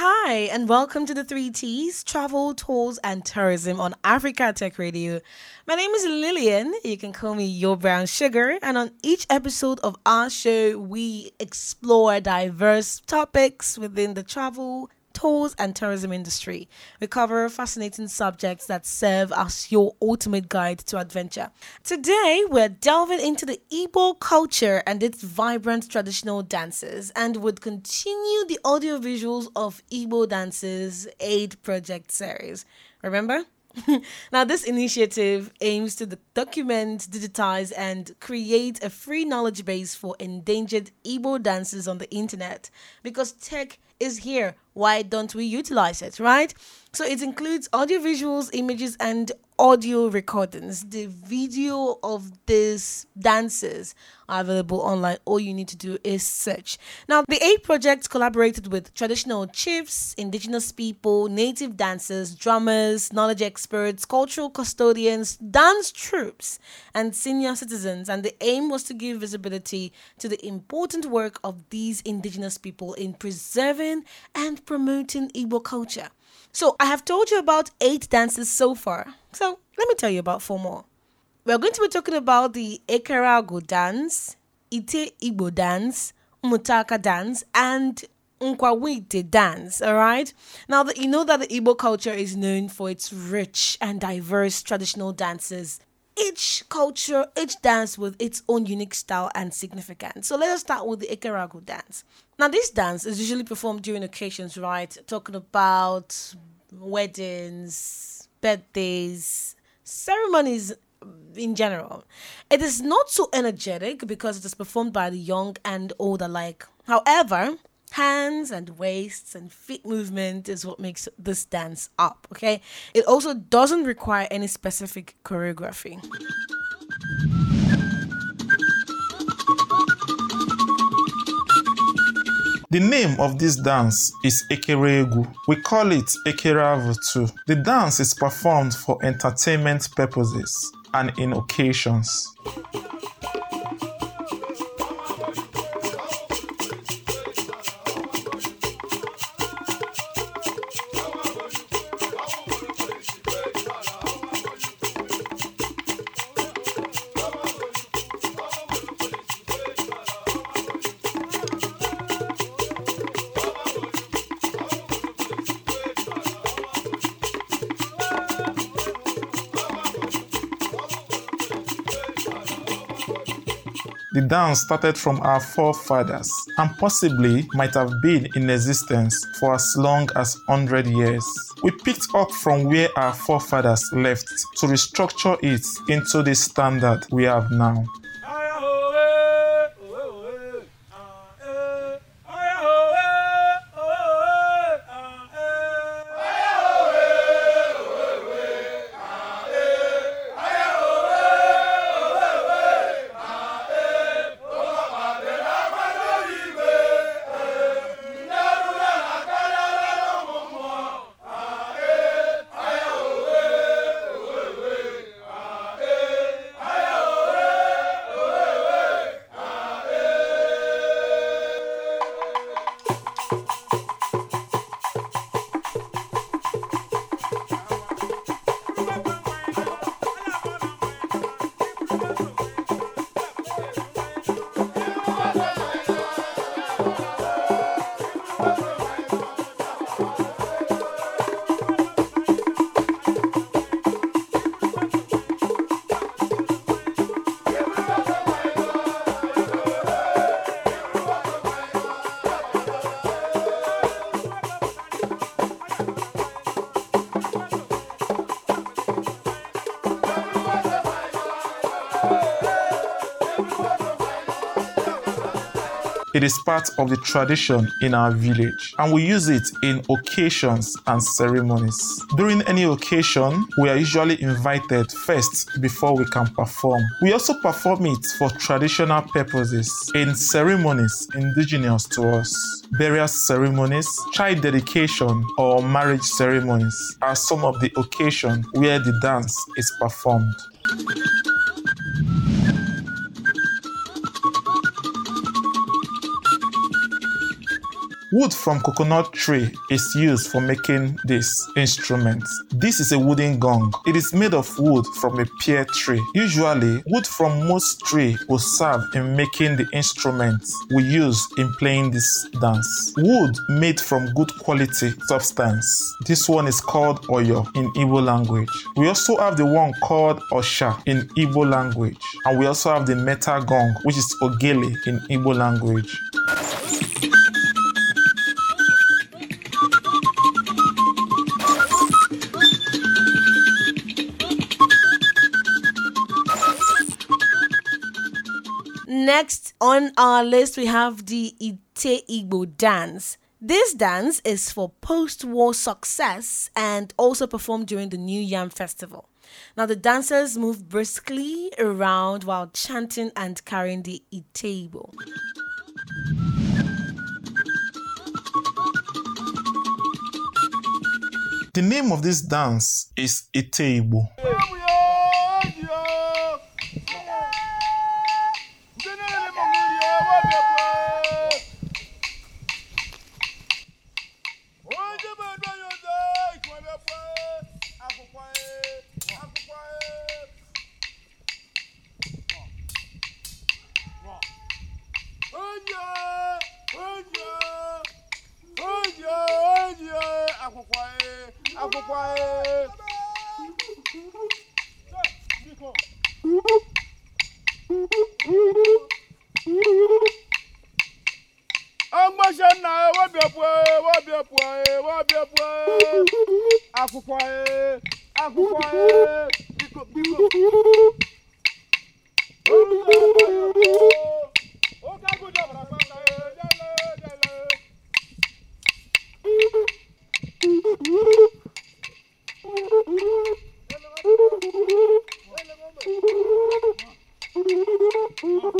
Hi, and welcome to the three T's travel, tours, and tourism on Africa Tech Radio. My name is Lillian. You can call me Your Brown Sugar. And on each episode of our show, we explore diverse topics within the travel, tours, and tourism industry. We cover fascinating subjects that serve as your ultimate guide to adventure. Today, we're delving into the Igbo culture and its vibrant traditional dances, and would continue the audio visuals of Igbo Dances Aid Project series. Remember? now, this initiative aims to document, digitize, and create a free knowledge base for endangered Igbo dances on the internet because tech is here. Why don't we utilize it, right? So it includes audio visuals, images, and audio recordings. The video of these dances are available online. All you need to do is search. Now, the Aid project collaborated with traditional chiefs, indigenous people, native dancers, drummers, knowledge experts, cultural custodians, dance troupes, and senior citizens. And the aim was to give visibility to the important work of these indigenous people in preserving and promoting Igbo culture. So I have told you about eight dances so far. So let me tell you about four more. We're going to be talking about the Ekereagwu dance, Ite Igbo dance, Mmutaka dance, and Nkwawite dance, all right? Now that you know that the Igbo culture is known for its rich and diverse traditional dances, each culture, each dance with its own unique style and significance. So let us start with the Ekereagwu dance. Now, this dance is usually performed during occasions, right? Talking about weddings, birthdays, ceremonies in general. It is not so energetic because it is performed by the young and old alike. However, hands and waists and feet movement is what makes this dance up, okay? It also doesn't require any specific choreography. The name of this dance is Ekeregu. We call it Ekeravu too. The dance is performed for entertainment purposes and in occasions. The dance started from our forefathers and possibly might have been in existence for as long as 100 years. We picked up from where our forefathers left to restructure it into the standard we have now. It is part of the tradition in our village and we use it in occasions and ceremonies. During any occasion, we are usually invited first before we can perform. We also perform it for traditional purposes in ceremonies indigenous to us. Burial ceremonies, child dedication, or marriage ceremonies are some of the occasions where the dance is performed. Wood from coconut tree is used for making this instrument. This is a wooden gong. It is made of wood from a pear tree. Usually, wood from most tree will serve in making the instrument we use in playing this dance. Wood made from good quality substance. This one is called oyo in Igbo language. We also have the one called osha in Igbo language, and we also have the metal gong, which is ogele in Igbo language. Next on our list, we have the Ite Igbo dance. This dance is for post war success and also performed during the New Yam Festival. Now, the dancers move briskly around while chanting and carrying the Ite Igbo. The name of this dance is Ite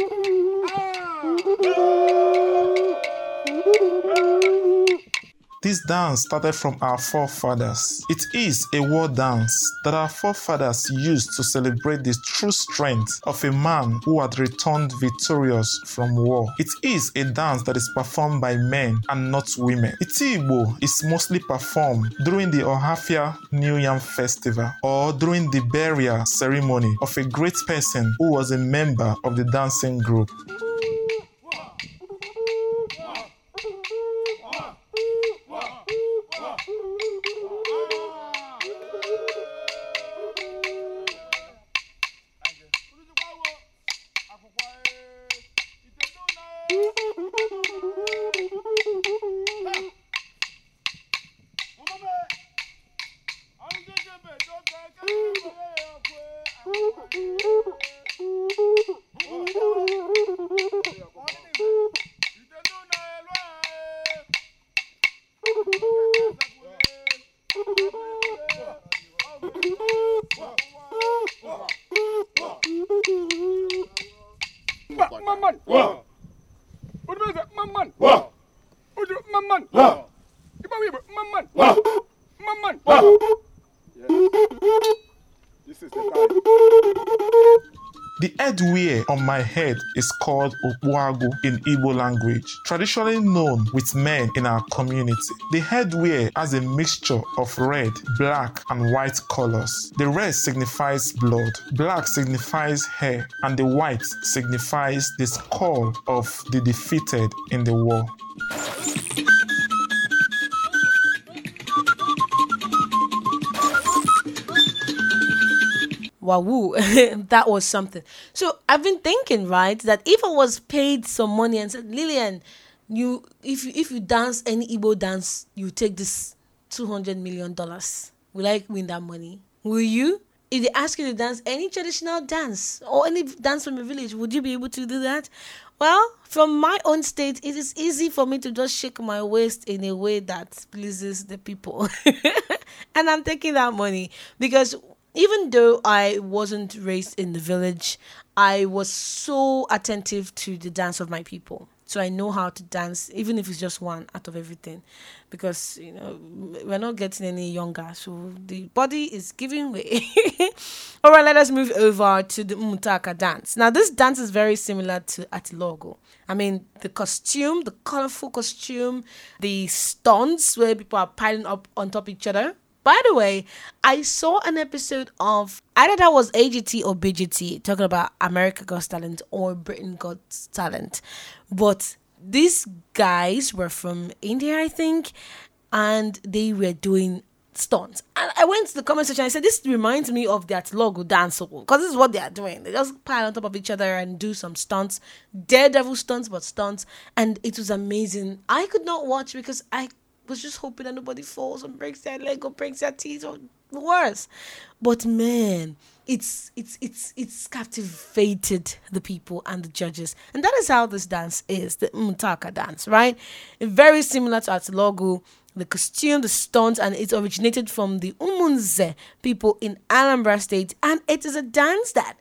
Ooh. This dance started from our forefathers. It is a war dance that our forefathers used to celebrate the true strength of a man who had returned victorious from war. It is a dance that is performed by men and not women. Ite Igbo is mostly performed during the Ohafia New Yam Festival or during the burial ceremony of a great person who was a member of the dancing group. Ooh. On my head is called Okwagu in Igbo language, traditionally known with men in our community. The headwear has a mixture of red, black, and white colors. The red signifies blood, black signifies hair, and the white signifies the skull of the defeated in the war. Wow, that was something. So I've been thinking, right, that if I was paid some money and said, Lillian, you if you if you dance any Igbo dance, you take this two hundred million dollars. Will I win that money? Will you? If they ask you to dance any traditional dance or any dance from a village, would you be able to do that? Well, from my own state, it is easy for me to just shake my waist in a way that pleases the people. and I'm taking that money because even though I wasn't raised in the village, I was so attentive to the dance of my people. so I know how to dance, even if it's just one out of everything, because you know we're not getting any younger, so the body is giving way. All right, let us move over to the Mmutaka dance. Now, this dance is very similar to Atilogwu. I mean, the costume, the colorful costume, the stunts where people are piling up on top of each other. By the way, I saw an episode of either that was AGT or BGT talking about America Got Talent or Britain Got Talent, but these guys were from India, I think, and they were doing stunts. And I went to the comment section. I said, "This reminds me of that logo dance because this is what they are doing. They just pile on top of each other and do some stunts, daredevil stunts, but stunts, and it was amazing. I could not watch because I was just hoping that nobody falls and breaks their leg or breaks their teeth or worse. But man, it's it's it's it's captivated the people and the judges, and that is how this dance is, the Mmutaka dance, right? Very similar to Atilogwu the costume, the stunts, and it originated from the Umunze people in Anambra State. And it is a dance that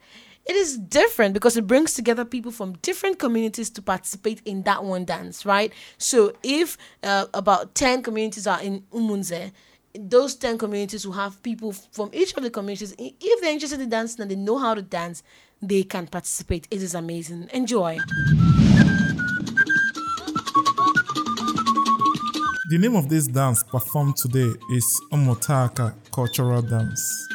it is different because it brings together people from different communities to participate in that one dance, right? So if uh, about 10 communities are in Umunze, those 10 communities will have people from each of the communities. If they're interested in dancing and they know how to dance, they can participate. It is amazing. Enjoy. The name of this dance performed today is Umutaka Cultural Dance.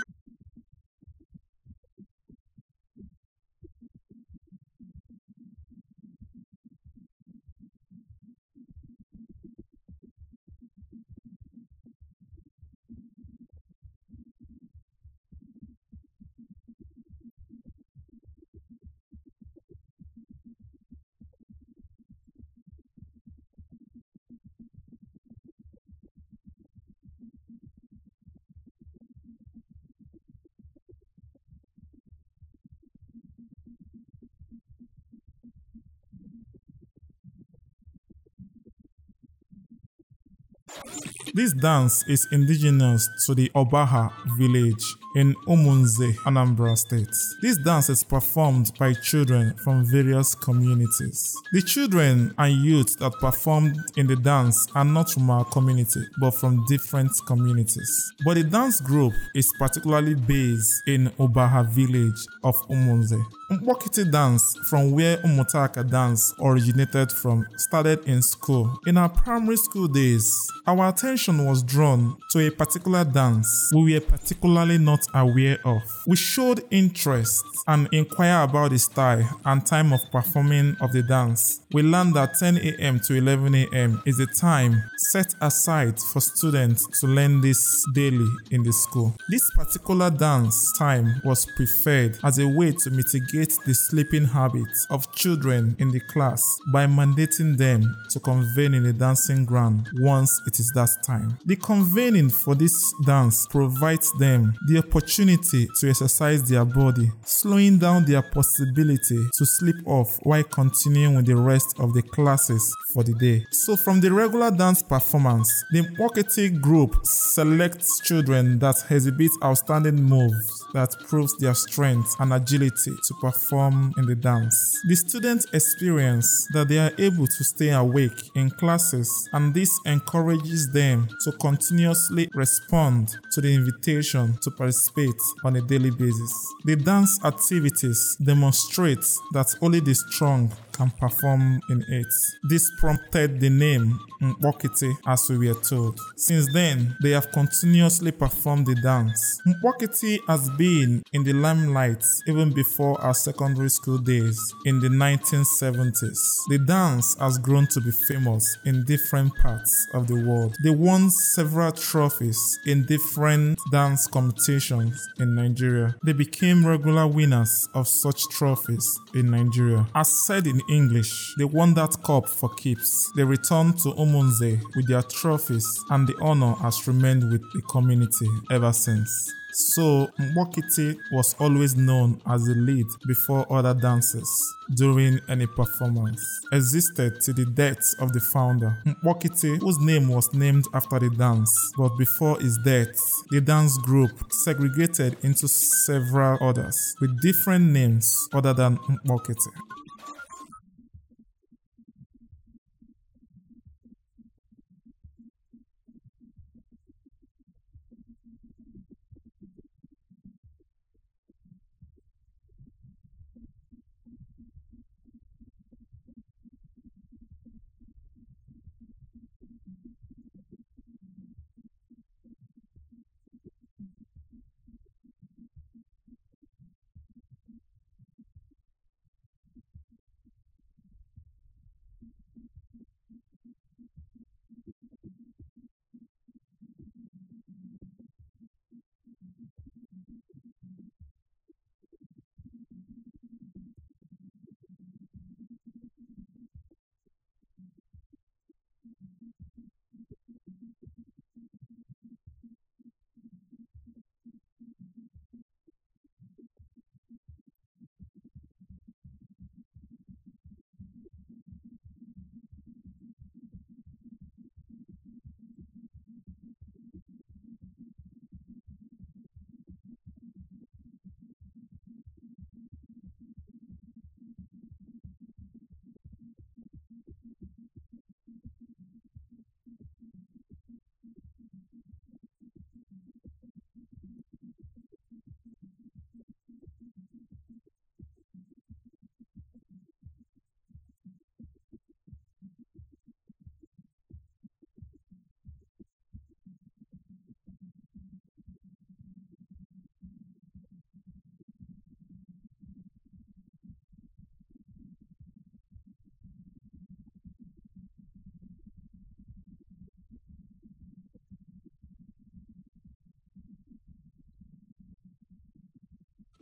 This dance is indigenous to the Obaha village in Umunze, Anambra State. This dance is performed by children from various communities. The children and youth that performed in the dance are not from our community, but from different communities. But the dance group is particularly based in Obaha village of Umunze. Mbokiti dance, from where Umutaka dance originated from, started in school. In our primary school days, our attention was drawn to a particular dance we were particularly not aware of. We showed interest and inquire about the style and time of performing of the dance. We learned that 10 a.m. to 11 a.m. is the time set aside for students to learn this daily in the school. This particular dance time was preferred as a way to mitigate the sleeping habits of children in the class by mandating them to convene in the dancing ground once it is that time. The convening for this dance provides them the opportunity to exercise their body, slowing down their possibility to sleep off while continuing with the rest of the classes for the day. So, from the regular dance performance, the marketing group selects children that exhibit outstanding moves that proves their strength and agility to perform in the dance. The students experience that they are able to stay awake in classes, and this encourages them to continuously respond to the invitation to participate on a daily basis. The dance activities demonstrate that only the strong can perform in it. This prompted the name Mpokiti as we were told. Since then, they have continuously performed the dance. Mpokiti has been in the limelight even before our secondary school days in the 1970s. The dance has grown to be famous in different parts of the world. They won several trophies in different dance competitions in Nigeria. They became regular winners of such trophies in Nigeria. As said in English, they won that cup for keeps. They returned to Umunze with their trophies, and the honor has remained with the community ever since. So Mbokiti was always known as the lead before other dancers during any performance. Existed to the death of the founder. Mbokiti, whose name was named after the dance, but before his death, the dance group segregated into several others with different names other than Mbokiti.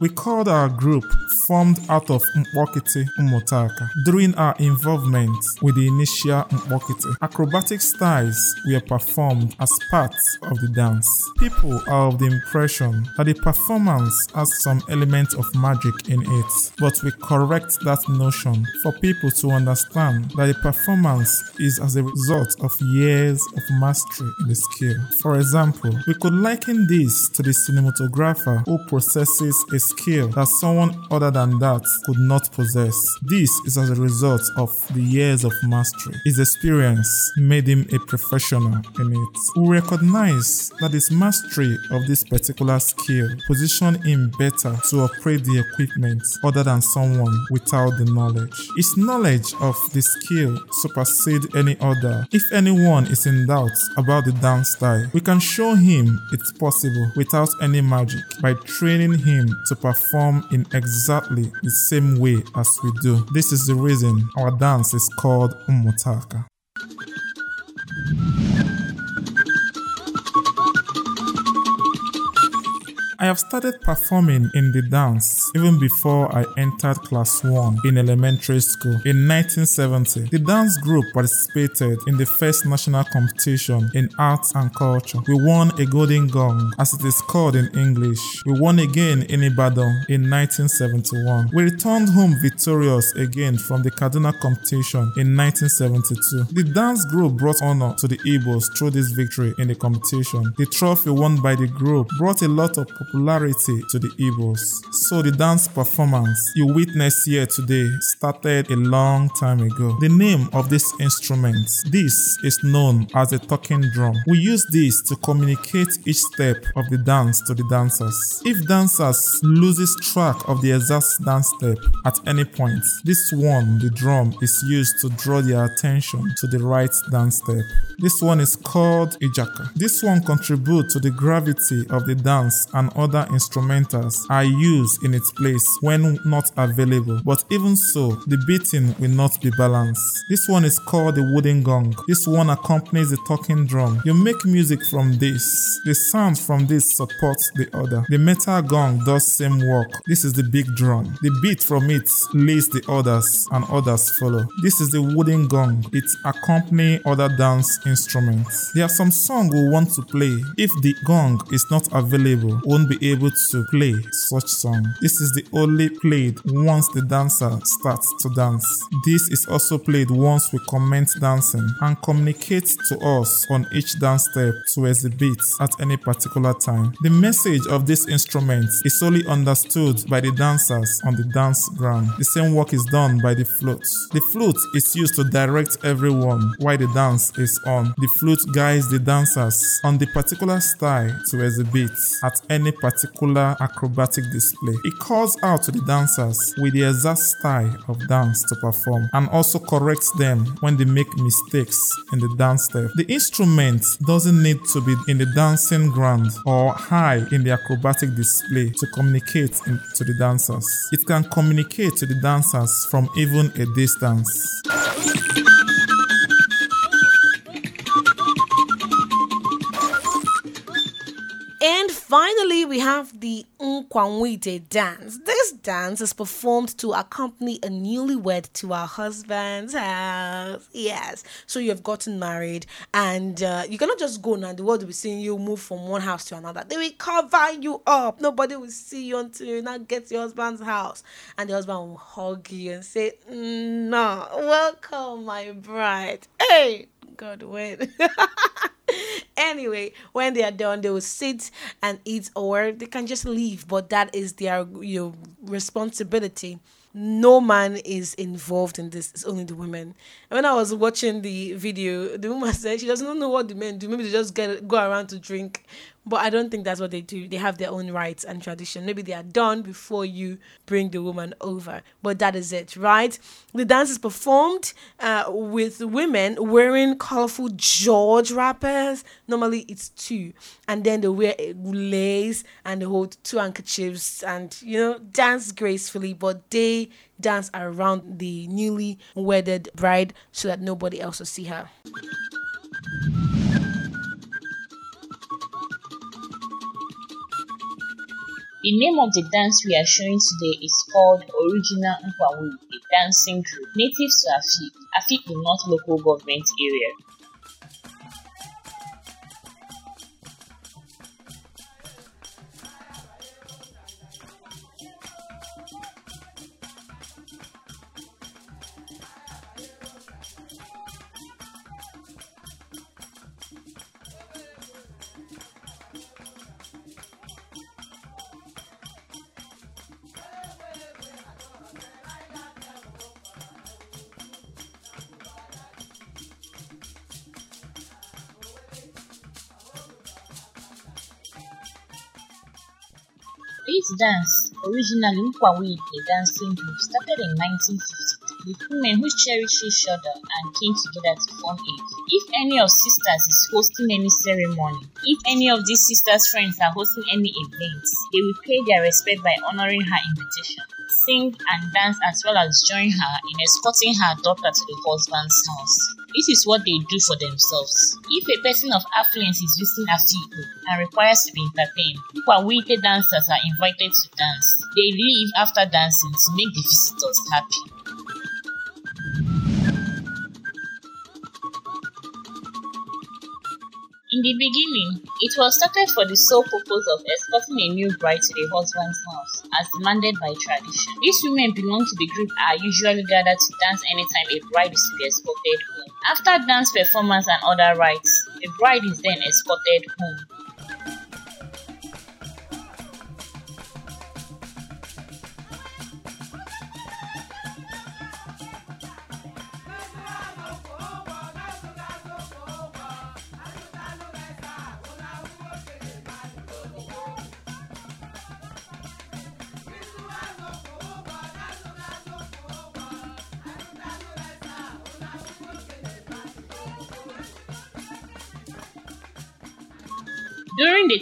We called our group formed out of Mpokiti Umutaka during our involvement with the initial Mpokiti. Acrobatic styles were performed as part of the dance. People are of the impression that the performance has some element of magic in it, but we correct that notion for people to understand that the performance is as a result of years of mastery in the skill. For example, we could liken this to the cinematographer who possesses a skill that someone other than that could not possess. This is as a result of the years of mastery. His experience made him a professional in it. We recognize that his mastery of this particular skill positioned him better to operate the equipment other than someone without the knowledge. His knowledge of the skill supersedes any other. If anyone is in doubt about the dance style, we can show him it's possible without any magic by training him to perform in exactly the same way as we do. This is the reason our dance is called Umutaka. I have started performing in the dance even before I entered class 1 in elementary school. In 1970, the dance group participated in the first national competition in arts and culture. We won a golden gong, as it is called in English. We won again in Ibadan in 1971. We returned home victorious again from the Kaduna competition in 1972. The dance group brought honor to the Igbos through this victory in the competition. The trophy won by the group brought a lot of popularity to the Igbos. So the dance performance you witness here today started a long time ago. The name of this instrument, this is known as a talking drum. We use this to communicate each step of the dance to the dancers. If dancers loses track of the exact dance step at any point, this one, the drum, is used to draw their attention to the right dance step. This one is called Ijaka. This one contributes to the gravity of the dance and other instrumentals are used in its place when not available, but even so, the beating will not be balanced. This one is called the wooden gong. This one accompanies the talking drum. You make music from this. The sound from this supports the other. The metal gong does same work. This is the big drum. The beat from it leads the others and others follow. This is the wooden gong. It accompanies other dance instruments. There are some songs we want to play. If the gong is not available, won't be able to play such song. This is the only played once the dancer starts to dance. This is also played once we commence dancing and communicates to us on each dance step to exhibit at any particular time. The message of this instrument is solely understood by the dancers on the dance ground. The same work is done by the flute. The flute is used to direct everyone while the dance is on. The flute guides the dancers on the particular style to exhibit at any particular acrobatic display. It calls out to the dancers with the exact style of dance to perform and also corrects them when they make mistakes in the dance step. The instrument doesn't need to be in the dancing ground or high in the acrobatic display to communicate in- to the dancers. It can communicate to the dancers from even a distance. Finally, we have the Nkwanwite dance. This dance is performed to accompany a newlywed to our husband's house. Yes. So you have gotten married, and uh, you cannot just go now. The world will be seeing you move from one house to another. They will cover you up. Nobody will see you until you now get to your husband's house. And the husband will hug you and say, "Mm, No, welcome, my bride. Hey, God. anyway, when they are done, they will sit and eat, or they can just leave. But that is their your responsibility. No man is involved in this. It's only the women. And when I was watching the video, the woman said she doesn't know what the men do. Maybe they just get go around to drink. But I don't think that's what they do. They have their own rights and tradition. Maybe they are done before you bring the woman over. But that is it, right? The dance is performed uh, with women wearing colorful George wrappers. Normally it's two. And then they wear lace and they hold two handkerchiefs and, you know, dance gracefully. But they dance around the newly wedded bride so that nobody else will see her. The name of the dance we are showing today is called Original Nkwawi, a dancing group native to Afik Afikpo North Local Government Area. Dance, originally Nkwawi, a dancing group, started in 1953 with women who cherish each other and came together to form a. If any of sisters is hosting any ceremony, if any of these sisters' friends are hosting any events, they will pay their respect by honoring her invitation, sing and dance as well as join her in escorting her daughter to the husband's house. This is what they do for themselves. If a person of affluence is visiting a Afikpo and requires to be entertained, Nkwawiite dancers are invited to dance. They leave after dancing to make the visitors happy. In the beginning, it was started for the sole purpose of escorting a new bride to the husband's house, as demanded by tradition. These women belong to the group are usually gathered to dance anytime a bride is to be escorted home. After dance performance and other rites, the bride is then escorted home.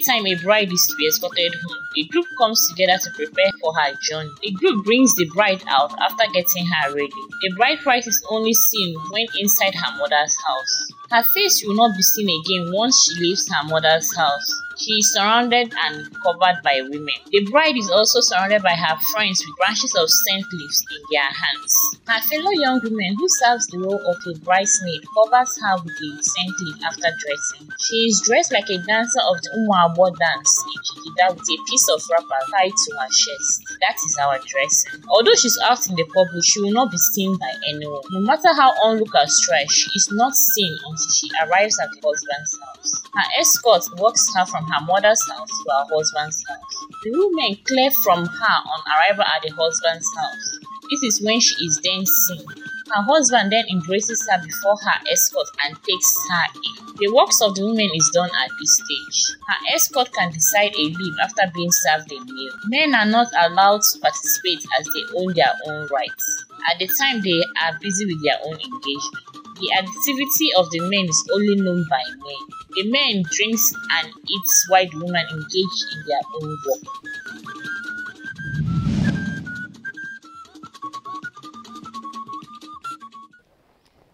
Time a bride is to be escorted home, the group comes together to prepare for her journey. The group brings the bride out after getting her ready. The bride price is only seen when inside her mother's house. Her face will not be seen again once she leaves her mother's house. She is surrounded and covered by women. The bride is also surrounded by her friends with branches of scent leaves in their hands. Her fellow young women who serves the role of a bridesmaid covers her with the scent leaf after dressing. She is dressed like a dancer of the Umuabo dance, Ejigida, with a piece of wrapper tied to her chest. That is our dressing. Although she's out in the public, she will not be seen by anyone. No matter how onlookers try, she is not seen until she arrives at the husband's house. Her escort walks her from her mother's house to her husband's house. The women clear from her on arrival at the husband's house. This is when she is then seen. Her husband then embraces her before her escort and takes her in. The works of the women is done at this stage. Her escort can decide a leave after being served a meal. Men are not allowed to participate as they own their own rights. At the time they are busy with their own engagement. The activity of the men is only known by men. The men drinks and eats while the women engage in their own work.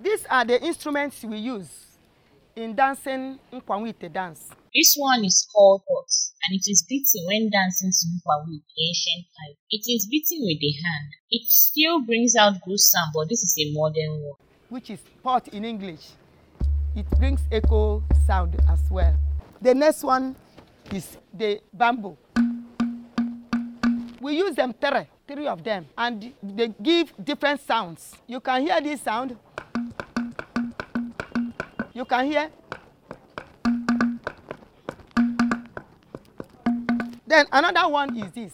These are the instruments we use in dancing Nkwanwite dance. This one is called pot and it is beaten when dancing to Nkwa with the ancient time. It is beaten with the hand. It still brings out good sound, but this is a modern one. Which is pot in English. It brings echo sound as well. The next one is the bamboo. We use them three, three of them, and they give different sounds. You can hear this sound. You can hear. Then another one is this.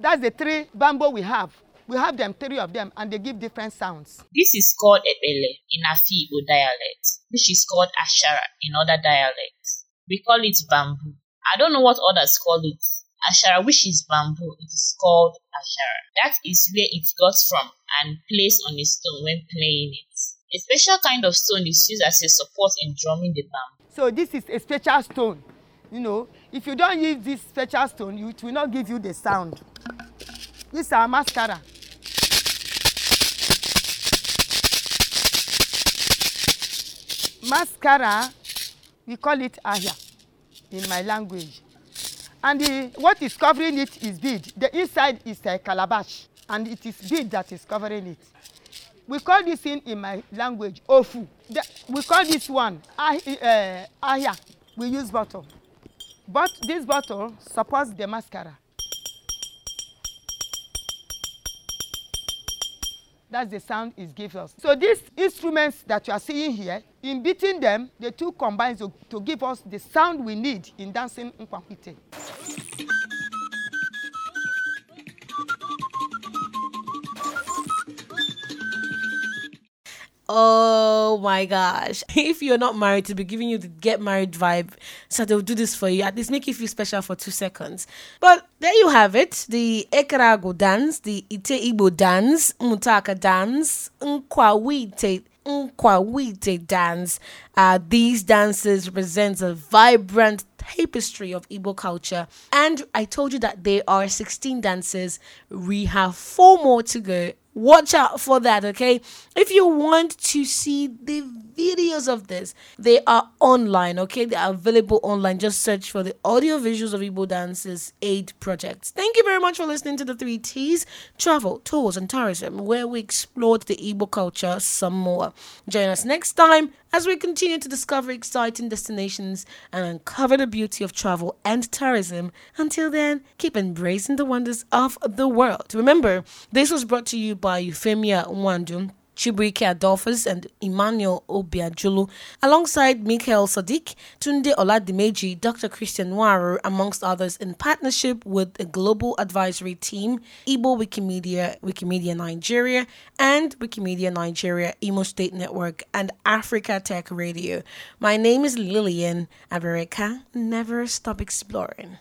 That's the three bamboo we have. We have them, three of them, and they give different sounds. This is called Ebele in Afikpo dialect, which is called Ashara in other dialects. We call it bamboo. I don't know what others call it. Ashara, which is bamboo, it is called Ashara. That is where it got from and placed on a stone when playing it. A special kind of stone is used as a support in drumming the bamboo. So this is a special stone. You know, if you don't use this special stone, it will not give you the sound. This is our mascara. Mascara, we call it ahia. in my language. And the, what is covering it is bead. The inside is a calabash, and it is bead that is covering it. We call this thing in my language ofu. The, we call this one ah, uh, ahia. We use bottle. But this bottle supports the mascara. That's the sound it gives us. So these instruments that you are seeing here, in beating them, the two combine to, to give us the sound we need in dancing nkwakwite. Oh my gosh. If you're not married, to be giving you the get married vibe, so they'll do this for you. At least make you feel special for two seconds. But there you have it the Ekereagwu dance, the Ite Igbo dance, Mmutaka dance, Nkwawite Nkwawite dance. Uh, these dances represent a vibrant tapestry of Igbo culture. And I told you that there are 16 dances. We have four more to go watch out for that okay? If you want to see the videos of this they are online okay? They are available online. Just search for the audio visuals of Igbo dances aid projects. Thank you very much for listening to the three t's travel tours and tourism where we explored the Igbo culture some more. Join us next time as we continue to discover exciting destinations and uncover the beauty of travel and tourism. Until then, keep embracing the wonders of the world. Remember, this was brought to you by Euphemia Wandu. Chibuike Adolphus and Emmanuel Obiajulu, alongside Mikhail Sadiq, Tunde Oladimeji, Dr. Christian Waru, amongst others, in partnership with the global advisory team, Igbo Wikimedia, Wikimedia Nigeria, and Wikimedia Nigeria, Imo State Network, and Africa Tech Radio. My name is Lillian Abereka. Never stop exploring.